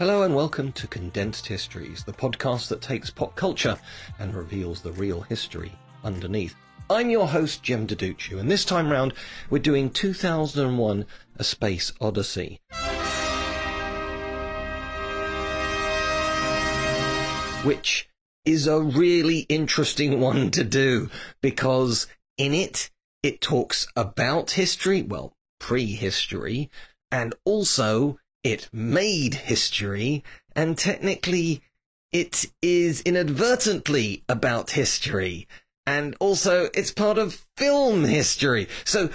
Hello and welcome to Condensed Histories, the podcast that takes pop culture and reveals the real history underneath. I'm your host, Jim Deduccio, and this time round we're doing 2001 A Space Odyssey. Which is a really interesting one to do because in it, it talks about history, well, prehistory, and also it made history, and technically it is inadvertently about history, and also it's part of film history. So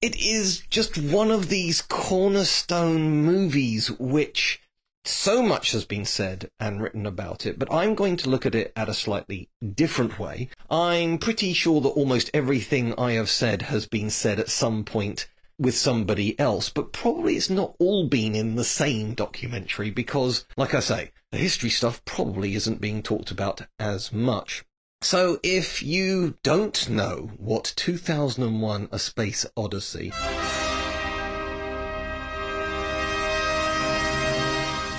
it is just one of these cornerstone movies which so much has been said and written about it, but I'm going to look at it at a slightly different way. I'm pretty sure that almost everything I have said has been said at some point with somebody else, but probably it's not all been in the same documentary because, like I say, the history stuff probably isn't being talked about as much. So if you don't know what 2001 A Space Odyssey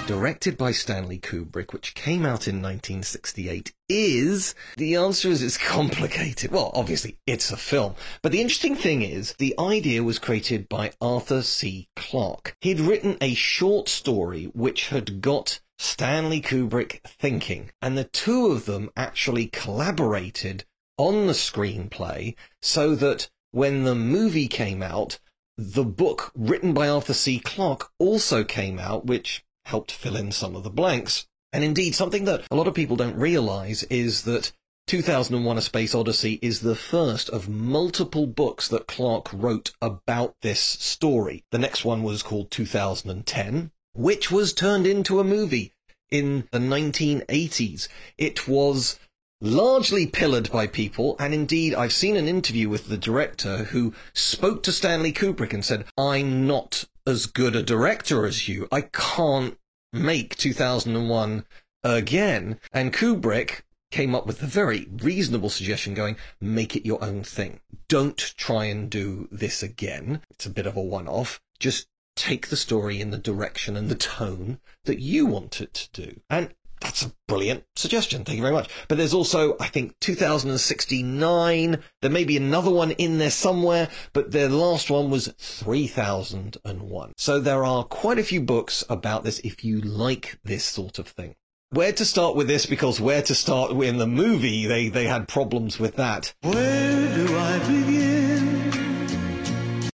directed by Stanley Kubrick, which came out in 1968, is the answer is it's complicated. Well, obviously, it's a film. But the interesting thing is, the idea was created by Arthur C. Clarke. He'd written a short story which had got Stanley Kubrick thinking, and the two of them actually collaborated on the screenplay so that when the movie came out, the book written by Arthur C. Clarke also came out, which helped fill in some of the blanks. And indeed, something that a lot of people don't realize is that 2001 A Space Odyssey is the first of multiple books that Clarke wrote about this story. The next one was called 2010, which was turned into a movie in the 1980s. It was largely pillared by people, and indeed, I've seen an interview with the director who spoke to Stanley Kubrick and said, I'm not as good a director as you. I can't make 2001 again. And Kubrick came up with a very reasonable suggestion going, make it your own thing. Don't try and do this again. It's a bit of a one off. Just take the story in the direction and the tone that you want it to do. And that's a brilliant suggestion. Thank you very much. But there's also, I think, 2069. There may be another one in there somewhere, but their last one was 3001. So there are quite a few books about this if you like this sort of thing. Where to start with this? Because where to start in the movie, they, they had problems with that. Where do I begin?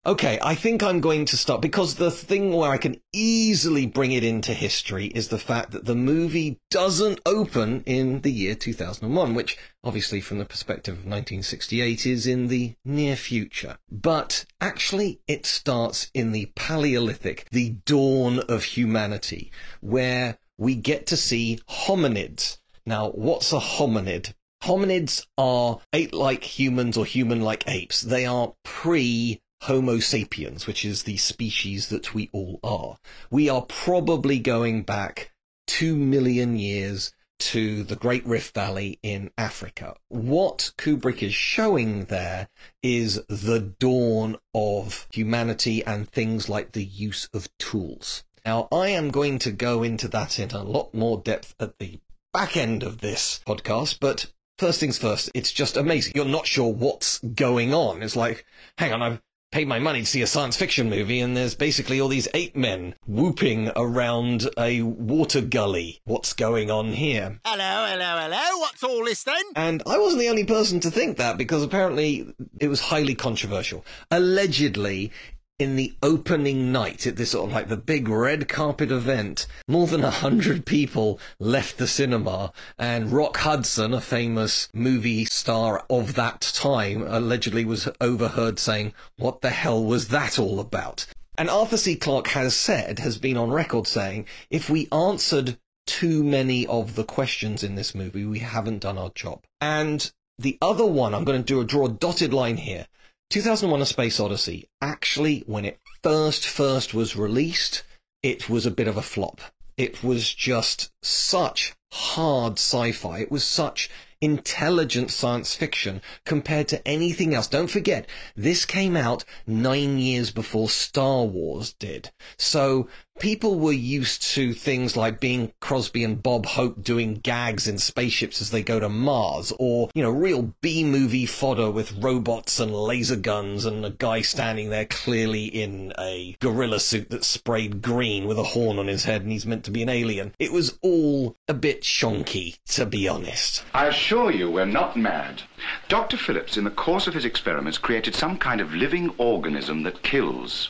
Okay, I think I'm going to stop because the thing where I can easily bring it into history is the fact that the movie doesn't open in the year 2001, which obviously from the perspective of 1968 is in the near future. But actually it starts in the Paleolithic, the dawn of humanity, where we get to see hominids. Now, what's a hominid? Hominids are ape-like humans or human-like apes. They are pre Homo sapiens, which is the species that we all are. We are probably going back two million years to the Great Rift Valley in Africa. What Kubrick is showing there is the dawn of humanity and things like the use of tools. Now, I am going to go into that in a lot more depth at the back end of this podcast, but first things first, it's just amazing. You're not sure what's going on. It's like, hang on, I've paid my money to see a science fiction movie and there's basically all these ape men whooping around a water gully. What's going on here? Hello, hello, hello. What's all this then? And I wasn't the only person to think that because apparently it was highly controversial. Allegedly, in the opening night at this sort of like the big red carpet event, more than a hundred people left the cinema, and Rock Hudson, a famous movie star of that time, allegedly was overheard saying, "What the hell was that all about?" And Arthur C. Clarke has said, has been on record saying, if we answered too many of the questions in this movie, we haven't done our job. And the other one, I'm going to do a draw a dotted line here. 2001 A Space Odyssey, actually, when it first, first was released, it was a bit of a flop. It was just such hard sci-fi. It was such intelligent science fiction compared to anything else. Don't forget, this came out nine years before Star Wars did. So people were used to things like Bing Crosby and Bob Hope doing gags in spaceships as they go to Mars, or, you know, real B movie fodder with robots and laser guns and a guy standing there clearly in a gorilla suit that's sprayed green with a horn on his head and he's meant to be an alien. It was all a bit shonky, to be honest. I assure you we're not mad. Dr. Phillips, in the course of his experiments, created some kind of living organism that kills.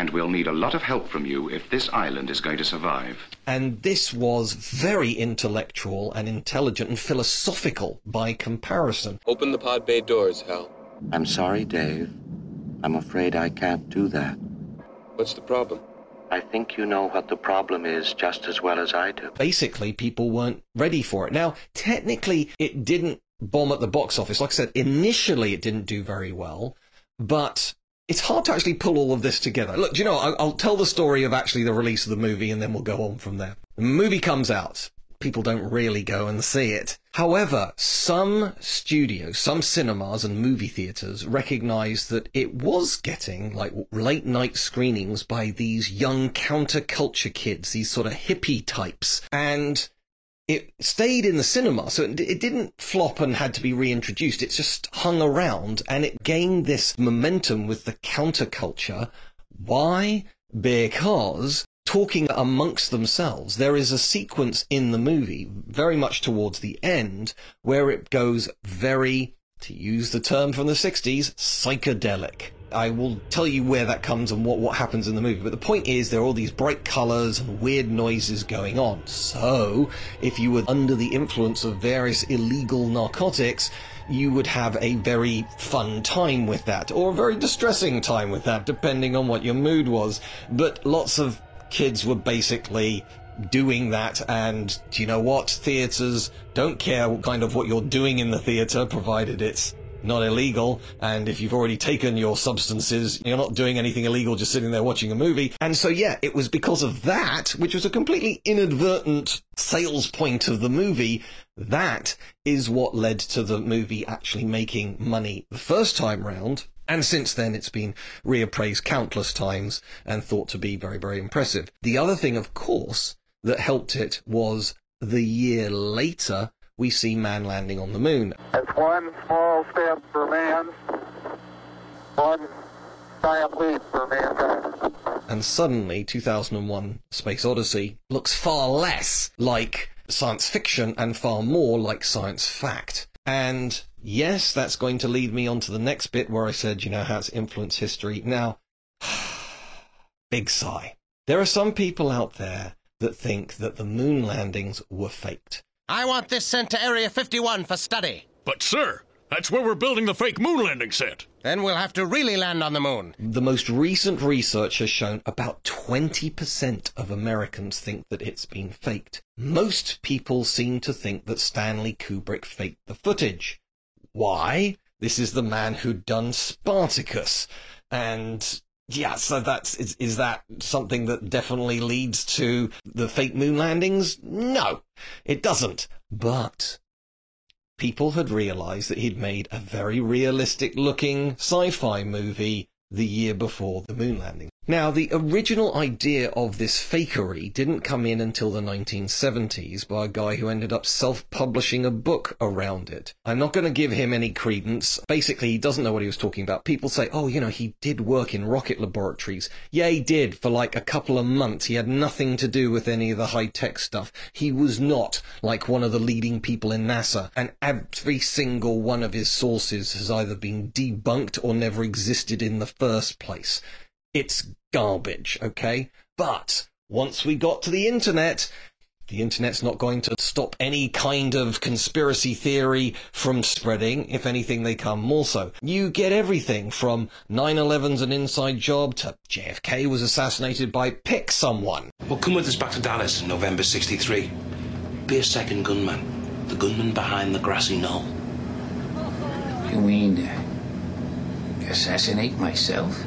And we'll need a lot of help from you if this island is going to survive. And this was very intellectual and intelligent and philosophical by comparison. Open the pod bay doors, Hal. I'm sorry, Dave. I'm afraid I can't do that. What's the problem? I think you know what the problem is just as well as I do. Basically, people weren't ready for it. Now, technically, it didn't bomb at the box office. Like I said, initially it didn't do very well, but it's hard to actually pull all of this together. Look, do you know, I'll, I'll tell the story of actually the release of the movie and then we'll go on from there. The movie comes out. People don't really go and see it. However, some studios, some cinemas and movie theaters recognized that it was getting like late night screenings by these young counterculture kids, these sort of hippie types. And it stayed in the cinema, so it, it, didn't flop and had to be reintroduced. It just hung around and it gained this momentum with the counterculture. Why? Because talking amongst themselves, there is a sequence in the movie, very much towards the end, where it goes very, to use the term from the 60s, psychedelic. I will tell you where that comes and what, what happens in the movie. But the point is, there are all these bright colours and weird noises going on. So, if you were under the influence of various illegal narcotics, you would have a very fun time with that, or a very distressing time with that, depending on what your mood was. But lots of kids were basically doing that and you know what theaters don't care what kind of what you're doing in the theater provided it's not illegal. And if you've already taken your substances, you're not doing anything illegal, just sitting there watching a movie. And so, yeah, it was because of that, which was a completely inadvertent sales point of the movie. That is what led to the movie actually making money the first time round. And since then, it's been reappraised countless times and thought to be very, very impressive. The other thing, of course, that helped it was the year later we see man landing on the moon. It's one small step for man, one giant leap for mankind. And suddenly, 2001 Space Odyssey looks far less like science fiction and far more like science fact. And yes, that's going to lead me on to the next bit where I said, you know, how it's influenced history. Now, big sigh. There are some people out there that think that the moon landings were faked. I want this sent to Area 51 for study. But, sir, that's where we're building the fake moon landing set. Then we'll have to really land on the moon. The most recent research has shown about 20% of Americans think that it's been faked. Most people seem to think that Stanley Kubrick faked the footage. Why? This is the man who'd done Spartacus. And yeah, so that's is, is that something that definitely leads to the fake moon landings? No, it doesn't. But people had realized that he'd made a very realistic looking sci-fi movie the year before the moon landing. Now, the original idea of this fakery didn't come in until the 1970s by a guy who ended up self-publishing a book around it. I'm not going to give him any credence. Basically, he doesn't know what he was talking about. People say, oh, you know, he did work in rocket laboratories. Yeah, he did for like a couple of months. He had nothing to do with any of the high-tech stuff. He was not like one of the leading people in NASA. And every single one of his sources has either been debunked or never existed in the first place. It's garbage, okay? But once we got to the internet, the internet's not going to stop any kind of conspiracy theory from spreading. If anything, they come more so. You get everything from 9-11's an inside job to JFK was assassinated by pick someone. Well, come with us back to Dallas in November 63. Be a second gunman. The gunman behind the grassy knoll. You mean assassinate myself?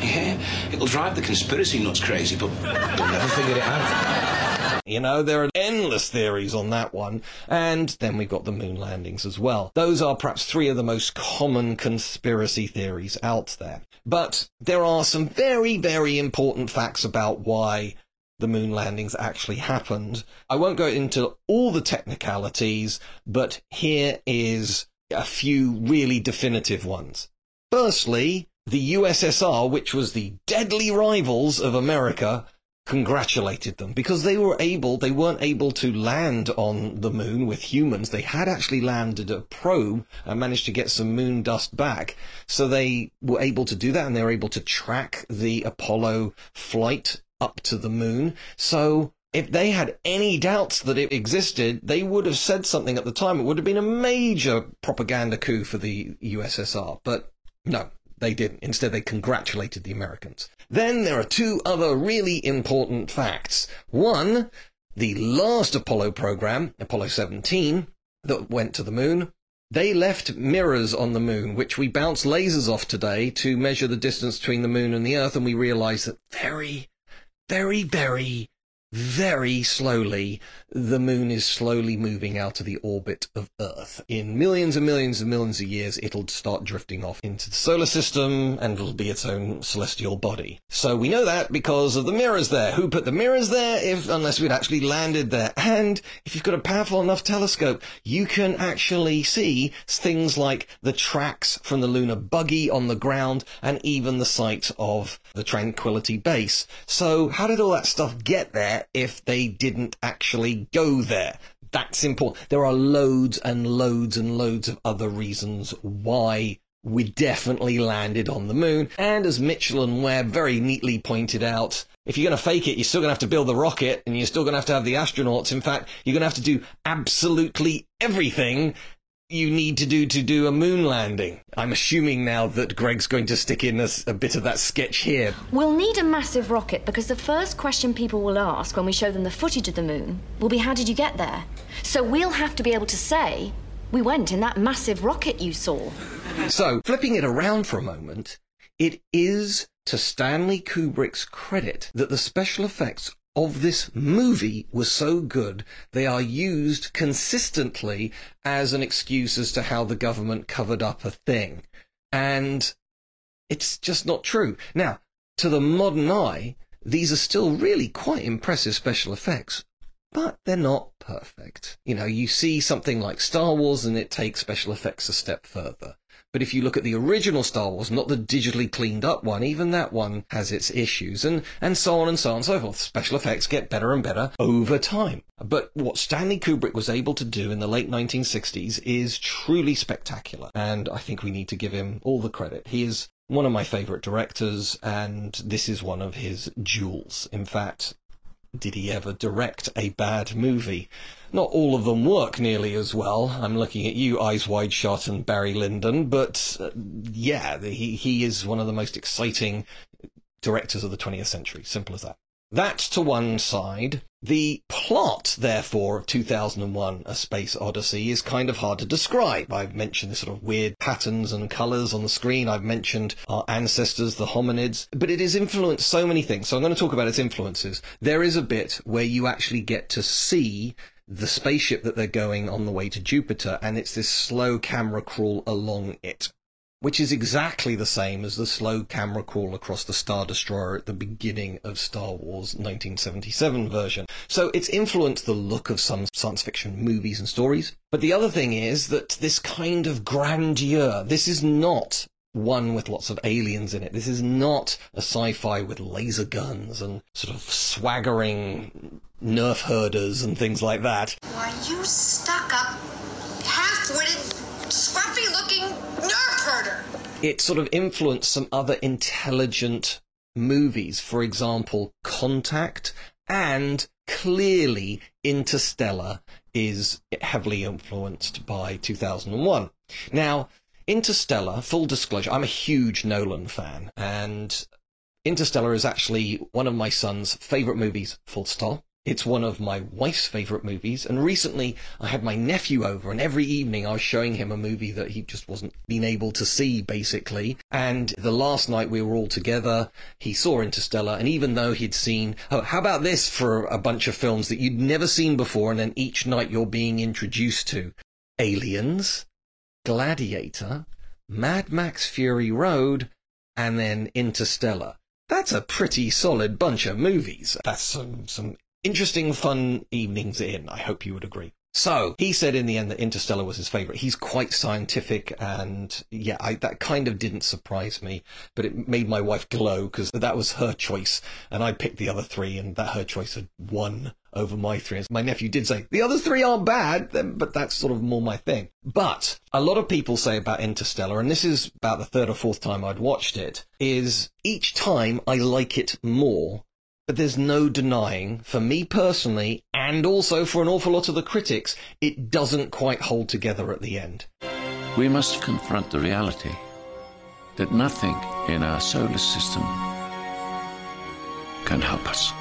Yeah, it'll drive the conspiracy nuts crazy, but they'll never figure it out. You know, there are endless theories on that one. And then we've got the moon landings as well. Those are perhaps three of the most common conspiracy theories out there. But there are some very, very important facts about why the moon landings actually happened. I won't go into all the technicalities, but here is a few really definitive ones. Firstly, the USSR, which was the deadly rivals of America, congratulated them because they were able, they weren't able to land on the moon with humans. They had actually landed a probe and managed to get some moon dust back. So they were able to do that and they were able to track the Apollo flight up to the moon. So if they had any doubts that it existed, they would have said something at the time. It would have been a major propaganda coup for the USSR. But no, they didn't. Instead, they congratulated the Americans. Then there are two other really important facts. One, the last Apollo program, Apollo 17, that went to the moon, they left mirrors on the moon, which we bounce lasers off today to measure the distance between the moon and the Earth, and we realize that very, very, very very slowly, the moon is slowly moving out of the orbit of Earth. In millions and millions and millions of years, it'll start drifting off into the solar system and it'll be its own celestial body. So we know that because of the mirrors there. Who put the mirrors there if, unless we'd actually landed there? And if you've got a powerful enough telescope, you can actually see things like the tracks from the lunar buggy on the ground and even the site of the Tranquility base. So how did all that stuff get there? If they didn't actually go there. That's important. There are loads and loads and loads of other reasons why we definitely landed on the moon. And as Mitchell and Webb very neatly pointed out, if you're going to fake it, you're still going to have to build the rocket and you're still going to have to have the astronauts. In fact, you're going to have to do absolutely everything you need to do to do a moon landing. I'm assuming now that Greg's going to stick in a, a, bit of that sketch here. We'll need a massive rocket because the first question people will ask when we show them the footage of the moon will be, How did you get there? So we'll have to be able to say, We went in that massive rocket you saw. So, flipping it around for a moment, it is to Stanley Kubrick's credit that the special effects of this movie was so good, they are used consistently as an excuse as to how the government covered up a thing. And it's just not true. Now, to the modern eye, these are still really quite impressive special effects, but they're not perfect. You know, you see something like Star Wars and it takes special effects a step further. But if you look at the original Star Wars, not the digitally cleaned up one, even that one has its issues, and, and so on and so on and so forth. Special effects get better and better over time. But what Stanley Kubrick was able to do in the late 1960s is truly spectacular, and I think we need to give him all the credit. He is one of my favorite directors, and this is one of his jewels. In fact, did he ever direct a bad movie? Not all of them work nearly as well. I'm looking at you, Eyes Wide Shut and Barry Lyndon, but uh, yeah, he, he is one of the most exciting directors of the 20th century. Simple as that. That to one side. The plot, therefore, of 2001 A Space Odyssey is kind of hard to describe. I've mentioned the sort of weird patterns and colours on the screen. I've mentioned our ancestors, the hominids. But it has influenced so many things. So I'm going to talk about its influences. There is a bit where you actually get to see the spaceship that they're going on the way to Jupiter, and it's this slow camera crawl along it which is exactly the same as the slow camera crawl across the Star Destroyer at the beginning of Star Wars 1977 version. So it's influenced the look of some science fiction movies and stories. But the other thing is that this kind of grandeur, this is not one with lots of aliens in it. This is not a sci-fi with laser guns and sort of swaggering nerf herders and things like that. Why, you stuck up, half-witted, scruffy-looking nerf herder! It sort of influenced some other intelligent movies. For example, Contact and clearly Interstellar is heavily influenced by 2001. Now, Interstellar, full disclosure, I'm a huge Nolan fan, and Interstellar is actually one of my son's favourite movies, full stop. It's one of my wife's favourite movies, and recently I had my nephew over, and every evening I was showing him a movie that he just wasn't been able to see, basically. And the last night we were all together, he saw Interstellar, and even though he'd seen, oh, how about this for a bunch of films that you'd never seen before, and then each night you're being introduced to Aliens, Gladiator, Mad Max Fury Road, and then Interstellar. That's a pretty solid bunch of movies. That's some, some interesting, fun evenings in. I hope you would agree. So he said in the end that Interstellar was his favorite. He's quite scientific, and yeah, I, that kind of didn't surprise me, but it made my wife glow because that was her choice, and I picked the other three, and that her choice had won over my three. My nephew did say the other three aren't bad, but that's sort of more my thing. But a lot of people say about Interstellar, and this is about the third or fourth time I'd watched it, is each time I like it more but there's no denying, for me personally, and also for an awful lot of the critics, it doesn't quite hold together at the end. We must confront the reality that nothing in our solar system can help us.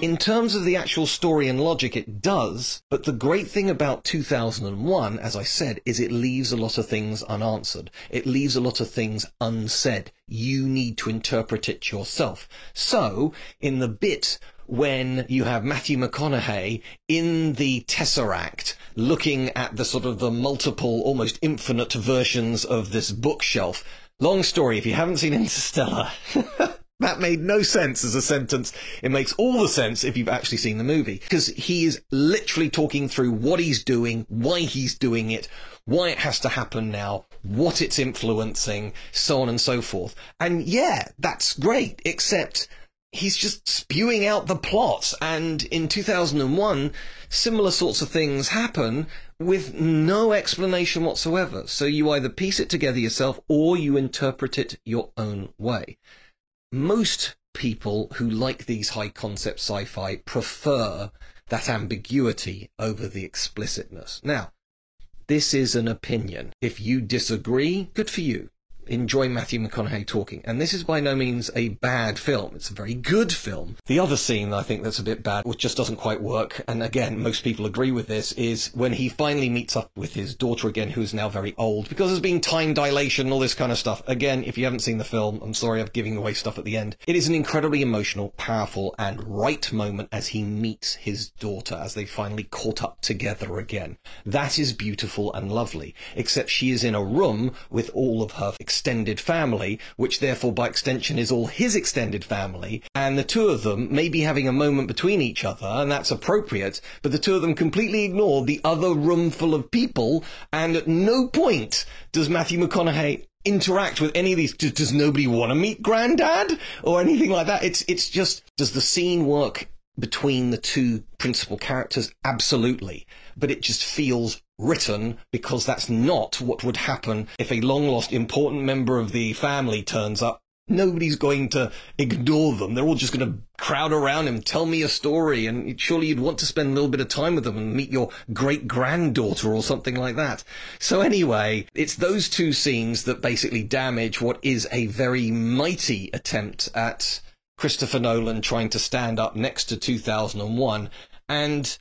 In terms of the actual story and logic, it does, but the great thing about 2001, as I said, is it leaves a lot of things unanswered. It leaves a lot of things unsaid. You need to interpret it yourself. So, in the bit when you have Matthew McConaughey in the Tesseract looking at the sort of the multiple, almost infinite versions of this bookshelf. Long story, if you haven't seen Interstellar, That made no sense as a sentence. It makes all the sense if you've actually seen the movie. Because he is literally talking through what he's doing, why he's doing it, why it has to happen now, what it's influencing, so on and so forth. And yeah, that's great, except he's just spewing out the plot. And in 2001, similar sorts of things happen with no explanation whatsoever. So you either piece it together yourself or you interpret it your own way most people who like these high concept sci-fi prefer that ambiguity over the explicitness. Now, this is an opinion. If you disagree, good for you enjoy Matthew McConaughey talking. And this is by no means a bad film. It's a very good film. The other scene I think that's a bit bad, which just doesn't quite work, and again, most people agree with this, is when he finally meets up with his daughter again, who is now very old, because there's been time dilation and all this kind of stuff. Again, if you haven't seen the film, I'm sorry I'm giving away stuff at the end. It is an incredibly emotional, powerful, and right moment as he meets his daughter, as they finally caught up together again. That is beautiful and lovely, except she is in a room with all of her extended family, which therefore by extension is all his extended family, and the two of them may be having a moment between each other, and that's appropriate, but the two of them completely ignore the other room full of people, and at no point does Matthew McConaughey interact with any of these. Does, does nobody want to meet Granddad or anything like that? It's it's just does the scene work between the two principal characters? Absolutely, but it just feels written because that's not what would happen if a long lost important member of the family turns up. Nobody's going to ignore them. They're all just going to crowd around him, tell me a story, and surely you'd want to spend a little bit of time with them and meet your great granddaughter or something like that. So anyway, it's those two scenes that basically damage what is a very mighty attempt at Christopher Nolan trying to stand up next to 2001 and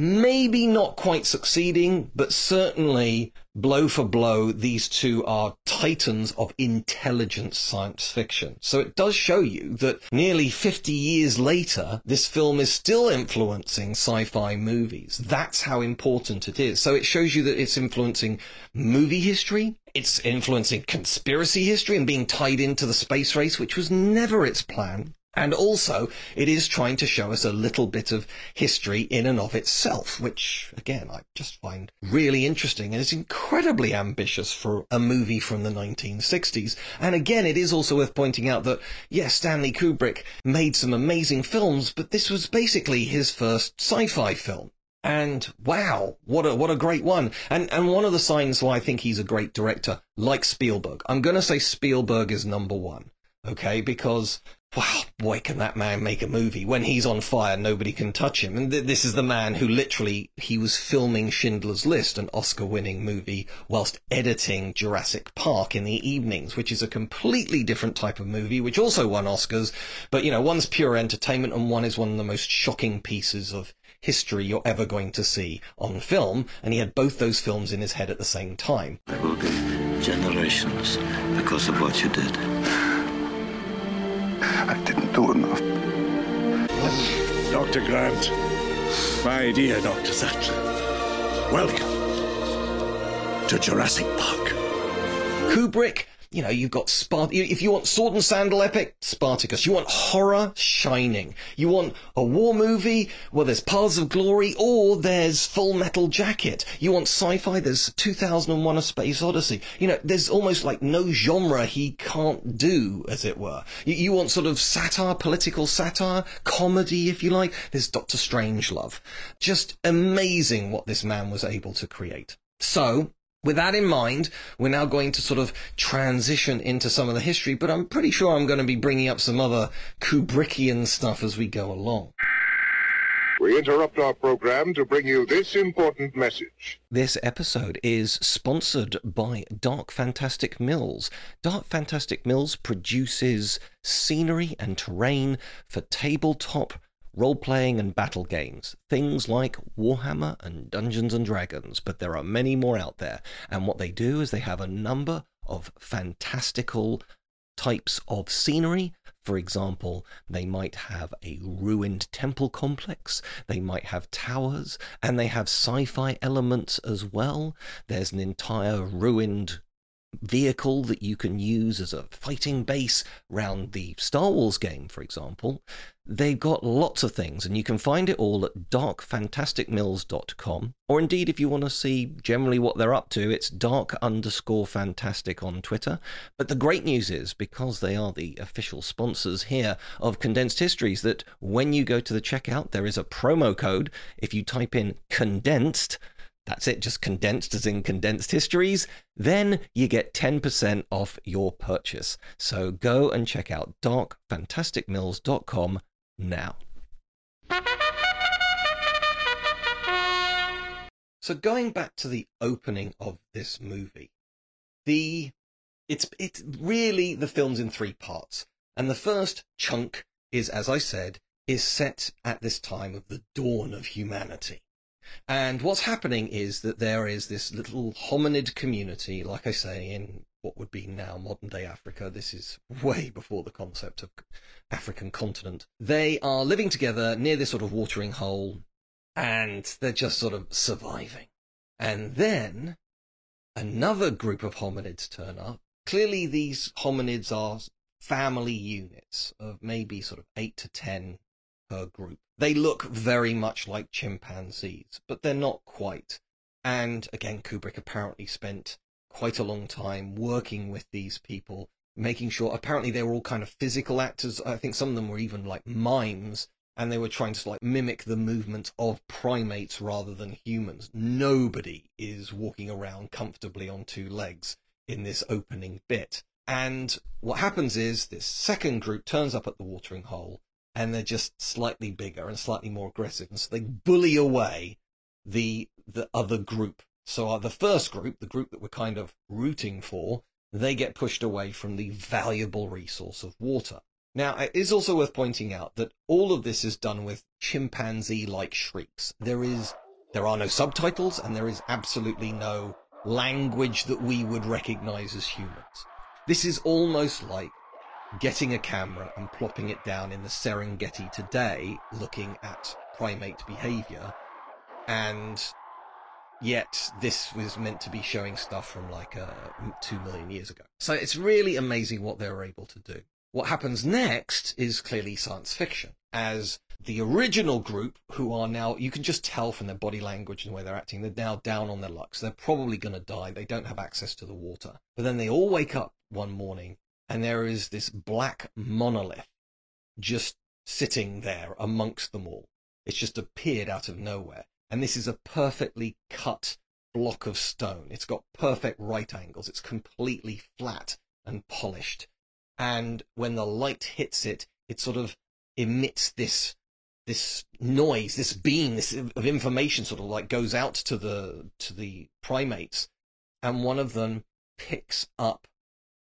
maybe not quite succeeding, but certainly blow for blow, these two are titans of intelligent science fiction. So it does show you that nearly 50 years later, this film is still influencing sci-fi movies. That's how important it is. So it shows you that it's influencing movie history. It's influencing conspiracy history and being tied into the space race, which was never its plan. And also, it is trying to show us a little bit of history in and of itself, which, again, I just find really interesting and is incredibly ambitious for a movie from the 1960s. And again, it is also worth pointing out that, yes, Stanley Kubrick made some amazing films, but this was basically his first sci-fi film. And wow, what a what a great one. And and one of the signs why I think he's a great director, like Spielberg. I'm gonna say Spielberg is number one. Okay, because wow, boy, can that man make a movie. When he's on fire, nobody can touch him. And th- this is the man who literally, he was filming Schindler's List, an Oscar winning movie, whilst editing Jurassic Park in the evenings, which is a completely different type of movie, which also won Oscars. But, you know, one's pure entertainment and one is one of the most shocking pieces of history you're ever going to see on film. And he had both those films in his head at the same time. There will be generations because of what you did. I didn't do enough. Dr. Grant, my dear Dr. Sattler, welcome to Jurassic Park. Kubrick, you know, you've got Spart. If you want sword and sandal epic, Spartacus. You want horror, Shining. You want a war movie, well, there's Paths of Glory, or there's Full Metal Jacket. You want sci-fi, there's 2001: A Space Odyssey. You know, there's almost like no genre he can't do, as it were. You, you want sort of satire, political satire, comedy, if you like. There's Doctor Strangelove. Just amazing what this man was able to create. So, with that in mind, we're now going to sort of transition into some of the history, but I'm pretty sure I'm going to be bringing up some other Kubrickian stuff as we go along. We interrupt our program to bring you this important message. This episode is sponsored by Dark Fantastic Mills. Dark Fantastic Mills produces scenery and terrain for tabletop role playing and battle games, things like Warhammer and Dungeons and Dragons, but there are many more out there. And what they do is they have a number of fantastical types of scenery. For example, they might have a ruined temple complex, they might have towers, and they have sci fi elements as well. There's an entire ruined vehicle that you can use as a fighting base round the Star Wars game, for example. They've got lots of things, and you can find it all at darkfantasticmills.com. Or indeed, if you want to see generally what they're up to, it's dark underscore fantastic on Twitter. But the great news is, because they are the official sponsors here of Condensed Histories, that when you go to the checkout, there is a promo code. If you type in condensed, that's it, just condensed as in condensed histories, then you get 10% off your purchase. So go and check out darkfantasticmills.com now. So going back to the opening of this movie, the it's it's really the film's in three parts. And the first chunk is, as I said, is set at this time of the dawn of humanity. And what's happening is that there is this little hominid community, like I say, in what would be now modern day Africa. This is way before the concept of African continent. They are living together near this sort of watering hole and they're just sort of surviving. And then another group of hominids turn up. Clearly these hominids are family units of maybe sort of eight to ten per group. They look very much like chimpanzees, but they're not quite. And again, Kubrick apparently spent quite a long time working with these people, making sure apparently they were all kind of physical actors. I think some of them were even like mimes and they were trying to like mimic the movements of primates rather than humans. Nobody is walking around comfortably on two legs in this opening bit. And what happens is this second group turns up at the watering hole and they're just slightly bigger and slightly more aggressive. And so they bully away the, the other group. So uh, the first group, the group that we're kind of rooting for, they get pushed away from the valuable resource of water. Now, it is also worth pointing out that all of this is done with chimpanzee-like shrieks. There is There are no subtitles and there is absolutely no language that we would recognize as humans. This is almost like getting a camera and plopping it down in the Serengeti today, looking at primate behavior, and yet this was meant to be showing stuff from like uh, two million years ago. So it's really amazing what they were able to do. What happens next is clearly science fiction, as the original group, who are now, you can just tell from their body language and the way they're acting, they're now down on their luck. So they're probably going to die. They don't have access to the water. But then they all wake up one morning and there is this black monolith just sitting there amongst them all. It's just appeared out of nowhere. And this is a perfectly cut block of stone. It's got perfect right angles. It's completely flat and polished. And when the light hits it, it sort of emits this this noise, this beam, this of information sort of like goes out to the to the primates, and one of them picks up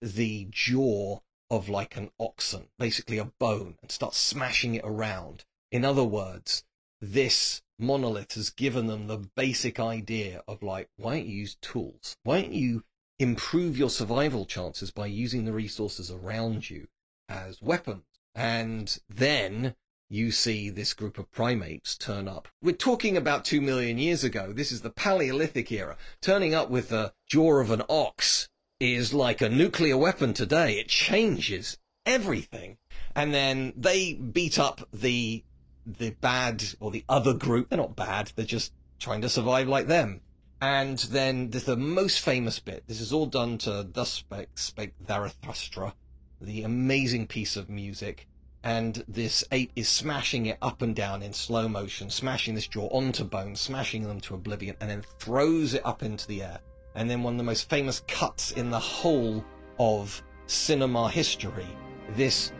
the jaw of like an oxen, basically a bone, and start smashing it around. In other words, this monolith has given them the basic idea of like, why don't you use tools? Why don't you improve your survival chances by using the resources around you as weapons? And then you see this group of primates turn up. We're talking about two million years ago. This is the Paleolithic era. Turning up with the jaw of an ox is like a nuclear weapon today. It changes everything. And then they beat up the the bad or the other group. They're not bad. They're just trying to survive like them. And then there's the most famous bit. This is all done to Thus Spake, spake Zarathustra, the amazing piece of music. And this ape is smashing it up and down in slow motion, smashing this jaw onto bone, smashing them to oblivion, and then throws it up into the air and then one of the most famous cuts in the whole of cinema history. This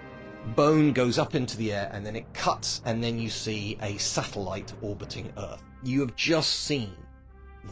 bone goes up into the air and then it cuts, and then you see a satellite orbiting Earth. You have just seen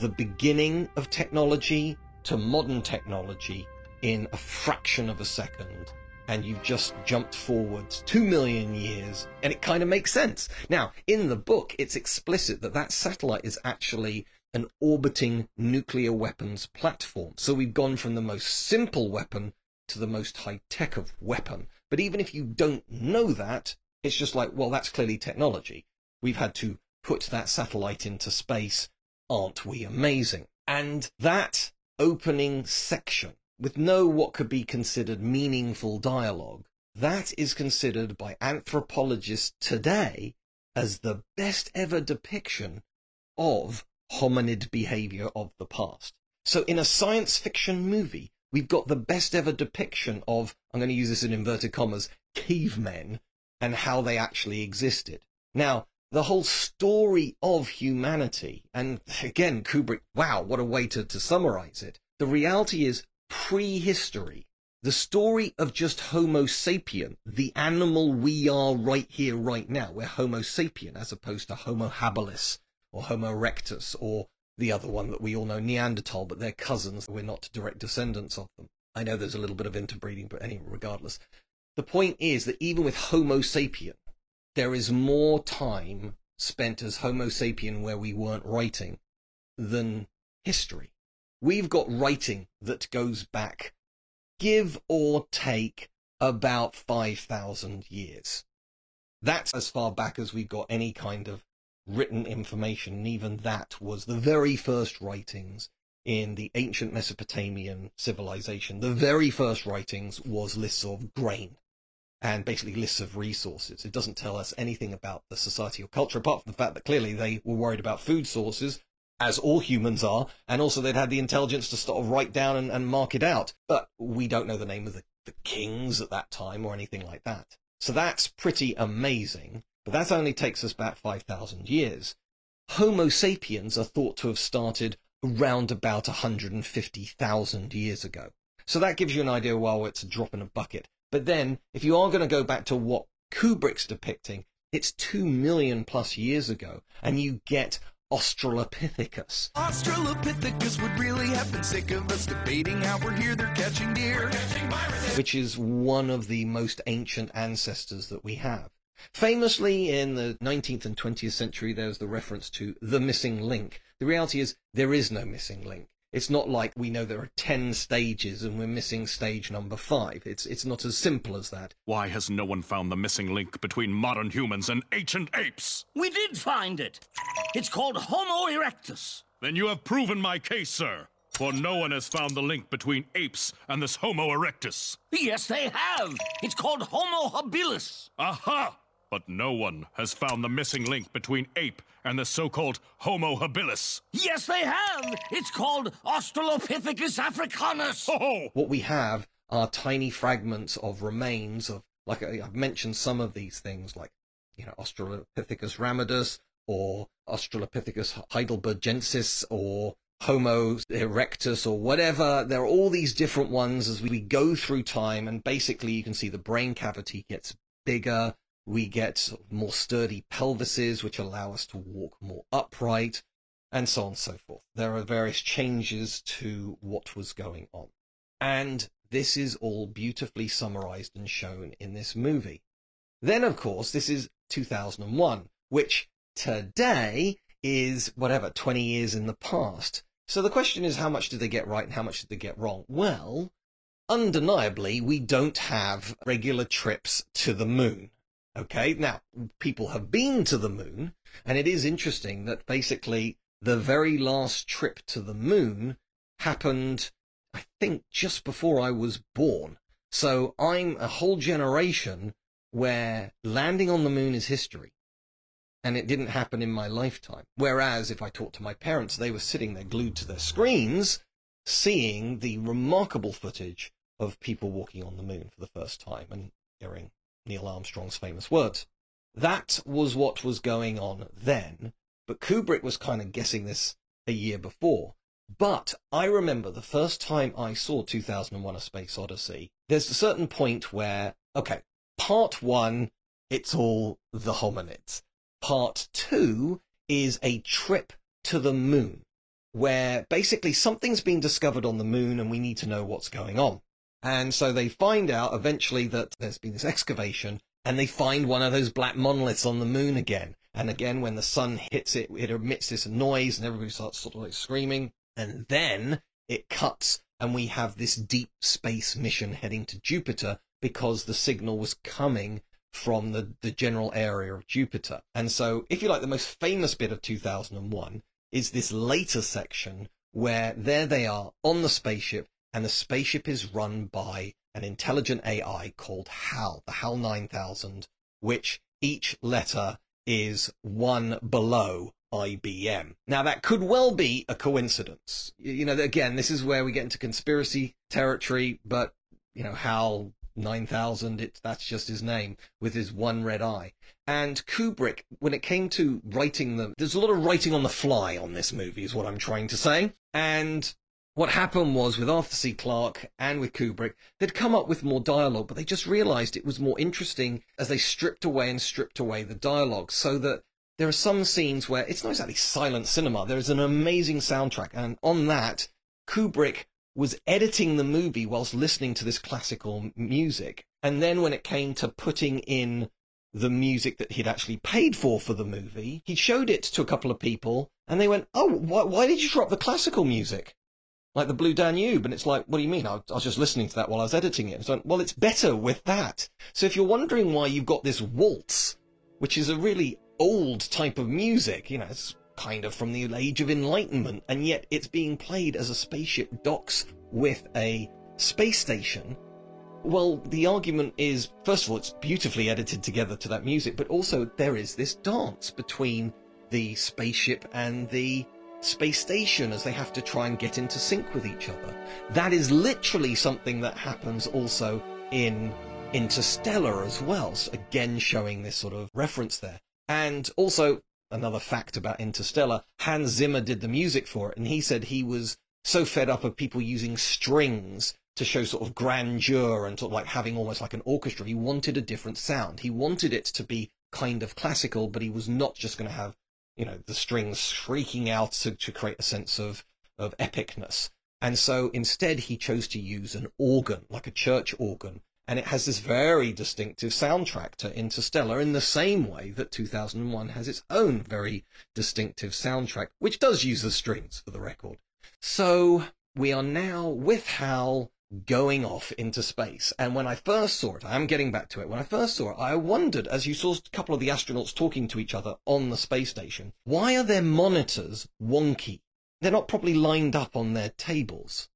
the beginning of technology to modern technology in a fraction of a second. And you've just jumped forwards two million years, and it kind of makes sense. Now, in the book, it's explicit that that satellite is actually an orbiting nuclear weapons platform. So we've gone from the most simple weapon to the most high tech of weapon. But even if you don't know that, it's just like, well, that's clearly technology. We've had to put that satellite into space. Aren't we amazing? And that opening section, with no what could be considered meaningful dialogue, that is considered by anthropologists today as the best ever depiction of hominid behavior of the past. So in a science fiction movie, we've got the best ever depiction of, I'm going to use this in inverted commas, cavemen and how they actually existed. Now, the whole story of humanity, and again, Kubrick, wow, what a way to, to summarize it. The reality is prehistory. The story of just Homo sapien, the animal we are right here, right now. We're Homo sapien as opposed to Homo habilis, or Homo erectus, or the other one that we all know, Neanderthal, but they're cousins. We're not direct descendants of them. I know there's a little bit of interbreeding, but anyway, regardless. The point is that even with Homo sapien, there is more time spent as Homo sapien where we weren't writing than history. We've got writing that goes back, give or take, about 5,000 years. That's as far back as we've got any kind of written information, and even that was the very first writings in the ancient Mesopotamian civilization. The very first writings was lists of grain and basically lists of resources. It doesn't tell us anything about the society or culture, apart from the fact that clearly they were worried about food sources, as all humans are, and also they'd had the intelligence to sort of write down and, and mark it out. But we don't know the name of the, the kings at that time or anything like that. So that's pretty amazing. But that only takes us back 5,000 years. Homo sapiens are thought to have started around about 150,000 years ago. So that gives you an idea, well, it's a drop in a bucket. But then, if you are going to go back to what Kubrick's depicting, it's 2 million plus years ago, and you get Australopithecus. Australopithecus would really have been sick of us debating how we're here, they're catching deer. Catching Which is one of the most ancient ancestors that we have. Famously, in the 19th and 20th century, there's the reference to the missing link. The reality is, there is no missing link. It's not like we know there are 10 stages and we're missing stage number 5. It's, it's not as simple as that. Why has no one found the missing link between modern humans and ancient apes? We did find it. It's called Homo erectus. Then you have proven my case, sir. For no one has found the link between apes and this Homo erectus. Yes, they have. It's called Homo habilis. Aha! But no one has found the missing link between ape and the so-called Homo habilis. Yes, they have. It's called Australopithecus africanus. Oh! What we have are tiny fragments of remains of, like I- I've mentioned some of these things, like, you know, Australopithecus ramidus or Australopithecus heidelbergensis or Homo erectus or whatever. There are all these different ones as we go through time, and basically you can see the brain cavity gets bigger. We get more sturdy pelvises, which allow us to walk more upright, and so on and so forth. There are various changes to what was going on. And this is all beautifully summarized and shown in this movie. Then, of course, this is 2001, which today is whatever, 20 years in the past. So the question is, how much did they get right and how much did they get wrong? Well, undeniably, we don't have regular trips to the moon. Okay. Now, people have been to the moon, and it is interesting that basically the very last trip to the moon happened, I think, just before I was born. So I'm a whole generation where landing on the moon is history. And it didn't happen in my lifetime. Whereas if I talked to my parents, they were sitting there glued to their screens, seeing the remarkable footage of people walking on the moon for the first time and hearing Neil Armstrong's famous words. That was what was going on then, but Kubrick was kind of guessing this a year before. But I remember the first time I saw 2001 A Space Odyssey, there's a certain point where, okay, part one, it's all the hominids. Part two is a trip to the moon, where basically something's been discovered on the moon and we need to know what's going on. And so they find out eventually that there's been this excavation and they find one of those black monoliths on the moon again. And again, when the sun hits it, it emits this noise and everybody starts sort of like screaming. And then it cuts and we have this deep space mission heading to Jupiter because the signal was coming from the, the general area of Jupiter. And so, if you like, the most famous bit of 2001 is this later section where there they are on the spaceship and the spaceship is run by an intelligent AI called HAL, the HAL 9000, which each letter is one below IBM. Now that could well be a coincidence. You know, again, this is where we get into conspiracy territory, but you know, HAL 9000, it's, that's just his name with his one red eye. And Kubrick, when it came to writing them, there's a lot of writing on the fly on this movie is what I'm trying to say. And what happened was with Arthur C. Clarke and with Kubrick, they'd come up with more dialogue, but they just realized it was more interesting as they stripped away and stripped away the dialogue so that there are some scenes where it's not exactly silent cinema. There is an amazing soundtrack. And on that, Kubrick was editing the movie whilst listening to this classical music. And then when it came to putting in the music that he'd actually paid for for the movie, he showed it to a couple of people and they went, Oh, why, why did you drop the classical music? Like the Blue Danube. And it's like, what do you mean? I, I was just listening to that while I was editing it. So, well, it's better with that. So if you're wondering why you've got this waltz, which is a really old type of music, you know, it's kind of from the age of enlightenment, and yet it's being played as a spaceship docks with a space station. Well, the argument is, first of all, it's beautifully edited together to that music, but also there is this dance between the spaceship and the space station as they have to try and get into sync with each other. That is literally something that happens also in Interstellar as well, so again showing this sort of reference there. And also, another fact about Interstellar, Hans Zimmer did the music for it, and he said he was so fed up of people using strings to show sort of grandeur and sort of like having almost like an orchestra. He wanted a different sound. He wanted it to be kind of classical, but he was not just going to have, you know, the strings shrieking out to, to create a sense of, of epicness. And so instead he chose to use an organ, like a church organ. And it has this very distinctive soundtrack to Interstellar in the same way that 2001 has its own very distinctive soundtrack, which does use the strings for the record. So we are now with Hal going off into space. And when I first saw it, I am getting back to it. When I first saw it, I wondered, as you saw a couple of the astronauts talking to each other on the space station, why are their monitors wonky? They're not properly lined up on their tables.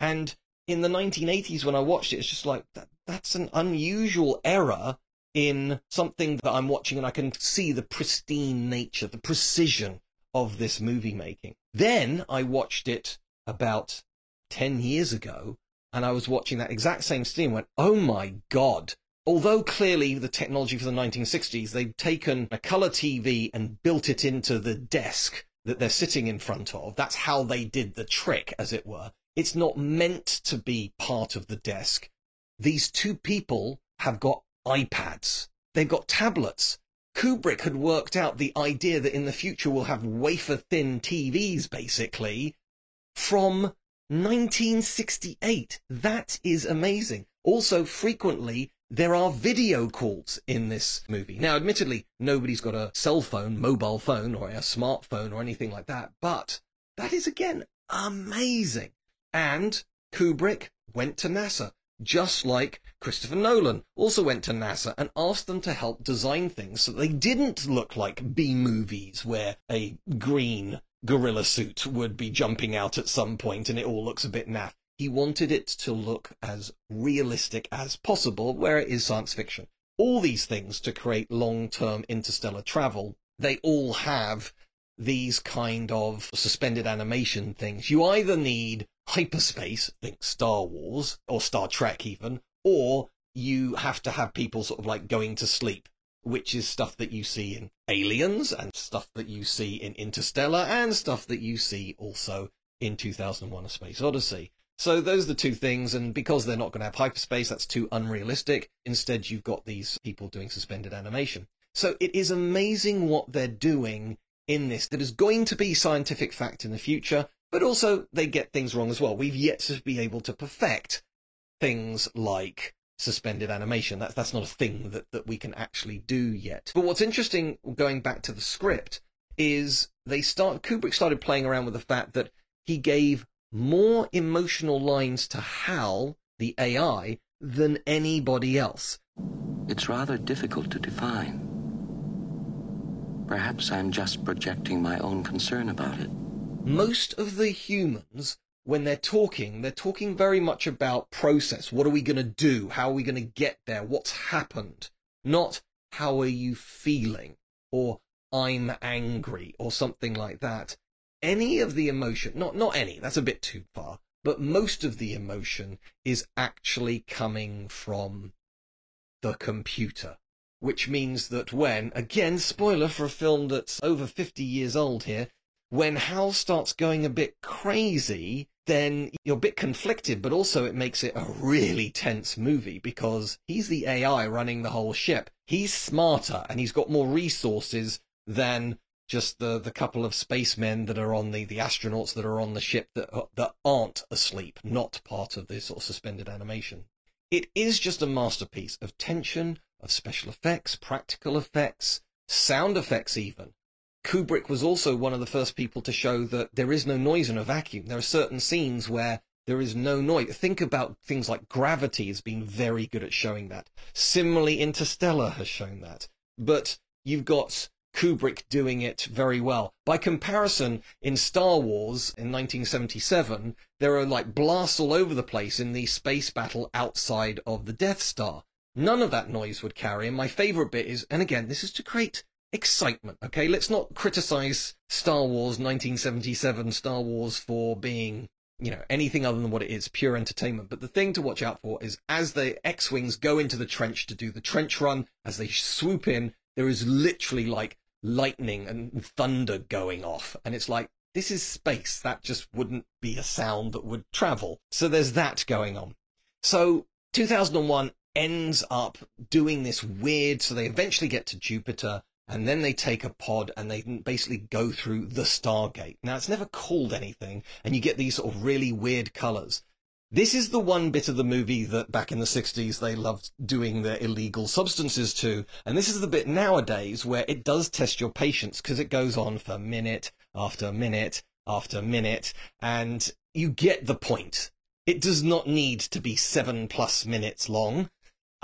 And in the 1980s, when I watched it, it's just like, that, that's an unusual error in something that I'm watching and I can see the pristine nature, the precision of this movie making. Then I watched it about 10 years ago and I was watching that exact same scene went, oh my God. Although clearly the technology for the 1960s, they'd taken a color TV and built it into the desk that they're sitting in front of. That's how they did the trick, as it were. It's not meant to be part of the desk. These two people have got iPads. They've got tablets. Kubrick had worked out the idea that in the future we'll have wafer thin TVs, basically, from 1968. That is amazing. Also, frequently, there are video calls in this movie. Now, admittedly, nobody's got a cell phone, mobile phone, or a smartphone or anything like that, but that is again amazing. And Kubrick went to NASA, just like Christopher Nolan also went to NASA and asked them to help design things so they didn't look like B movies where a green gorilla suit would be jumping out at some point and it all looks a bit naff. He wanted it to look as realistic as possible where it is science fiction. All these things to create long-term interstellar travel, they all have these kind of suspended animation things. You either need hyperspace, think Star Wars or Star Trek even, or you have to have people sort of like going to sleep which is stuff that you see in Aliens and stuff that you see in Interstellar and stuff that you see also in 2001 A Space Odyssey. So those are the two things, and because they're not going to have hyperspace, that's too unrealistic. Instead, you've got these people doing suspended animation. So it is amazing what they're doing in this that is going to be scientific fact in the future, but also they get things wrong as well. We've yet to be able to perfect things like suspended animation. That's that's not a thing that, that we can actually do yet. But what's interesting, going back to the script, is they start Kubrick started playing around with the fact that he gave more emotional lines to Hal, the AI, than anybody else. It's rather difficult to define. Perhaps I'm just projecting my own concern about it. Most of the humans when they're talking, they're talking very much about process. What are we going to do? How are we going to get there? What's happened? Not how are you feeling or I'm angry or something like that. Any of the emotion, not, not any, that's a bit too far, but most of the emotion is actually coming from the computer. Which means that when, again, spoiler for a film that's over 50 years old here, when Hal starts going a bit crazy, then you're a bit conflicted, but also it makes it a really tense movie because he's the AI running the whole ship. He's smarter and he's got more resources than just the, the couple of spacemen that are on the, the astronauts that are on the ship that, that aren't asleep, not part of this sort of suspended animation. It is just a masterpiece of tension, of special effects, practical effects, sound effects even. Kubrick was also one of the first people to show that there is no noise in a vacuum. There are certain scenes where there is no noise. Think about things like Gravity has been very good at showing that. Similarly, Interstellar has shown that. But you've got Kubrick doing it very well. By comparison, in Star Wars in 1977, there are like blasts all over the place in the space battle outside of the Death Star. None of that noise would carry. And my favorite bit is, and again, this is to create excitement. Okay, let's not criticize Star Wars 1977 Star Wars for being you know anything other than what it is pure entertainment. But the thing to watch out for is as the x-wings go into the trench to do the trench run as they swoop in there is literally like lightning and thunder going off. And it's like this is space. That just wouldn't be a sound that would travel. So there's that going on. So 2001 ends up doing this weird so they eventually get to jupiter and then they take a pod and they basically go through the Stargate. Now, it's never called anything, and you get these sort of really weird colors. This is the one bit of the movie that back in the 60s they loved doing their illegal substances to. And this is the bit nowadays where it does test your patience because it goes on for minute after minute after minute. And you get the point. It does not need to be seven plus minutes long.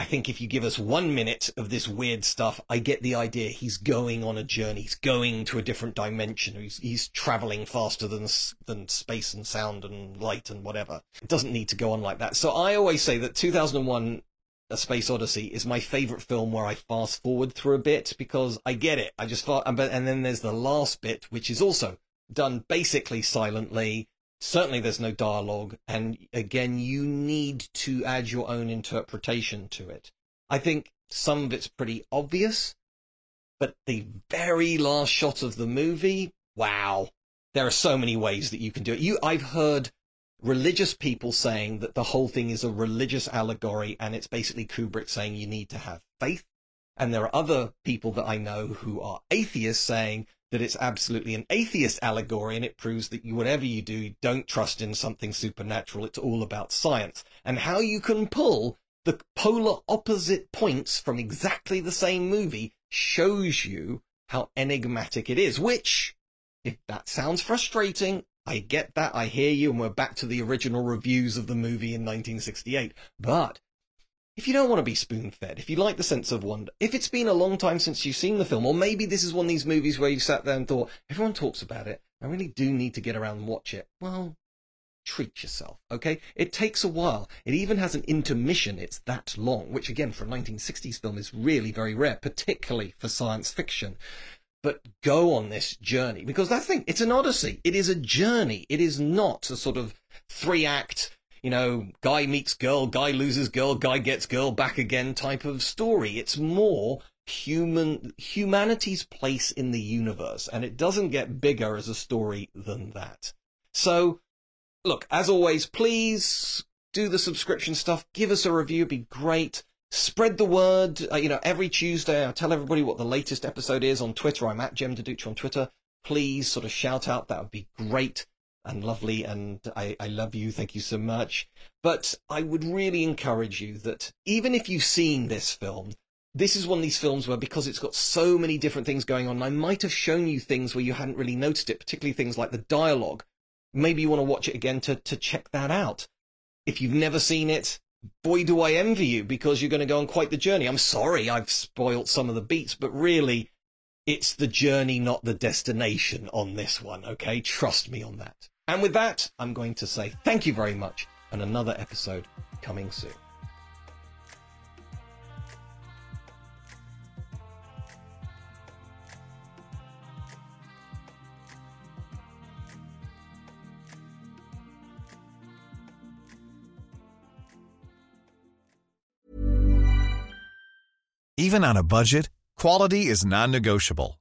I think if you give us one minute of this weird stuff, I get the idea. He's going on a journey. He's going to a different dimension. He's, he's traveling faster than, than space and sound and light and whatever. It doesn't need to go on like that. So I always say that 2001 A Space Odyssey is my favorite film where I fast forward through a bit because I get it. I just thought, and then there's the last bit, which is also done basically silently certainly there's no dialogue and again you need to add your own interpretation to it. I think some of it's pretty obvious but the very last shot of the movie wow. There are so many ways that you can do it. You i've heard religious people saying that the whole thing is a religious allegory and it's basically kubrick saying you need to have faith. And there are other people that i know who are atheists saying that it's absolutely an atheist allegory and it proves that you, whatever you do, you don't trust in something supernatural. It's all about science and how you can pull the polar opposite points from exactly the same movie shows you how enigmatic it is, which, if that sounds frustrating, I get that. I hear you. And we're back to the original reviews of the movie in 1968. But if you don't want to be spoon fed, if you like the sense of wonder, if it's been a long time since you've seen the film, or maybe this is one of these movies where you sat there and thought, everyone talks about it, I really do need to get around and watch it. Well, treat yourself, okay? It takes a while. It even has an intermission, it's that long, which again, for a 1960s film is really very rare, particularly for science fiction. But go on this journey, because that thing, it's an odyssey. It is a journey. It is not a sort of three act, you know, guy meets girl, guy loses girl, guy gets girl back again type of story. It's more human, humanity's place in the universe. And it doesn't get bigger as a story than that. So, look, as always, please do the subscription stuff. Give us a review. It'd be great. Spread the word. Uh, you know, every Tuesday I tell everybody what the latest episode is on Twitter. I'm at Jem Duducu on Twitter. Please sort of shout out. That would be great and lovely and I, I love you. Thank you so much. But I would really encourage you that even if you've seen this film, this is one of these films where because it's got so many different things going on, I might have shown you things where you hadn't really noticed it, particularly things like the dialogue. Maybe you want to watch it again to, to check that out. If you've never seen it, boy, do I envy you because you're going to go on quite the journey. I'm sorry I've spoilt some of the beats, but really, it's the journey, not the destination on this one, okay? Trust me on that. And with that, I'm going to say thank you very much and another episode coming soon. Even on a budget, quality is non-negotiable.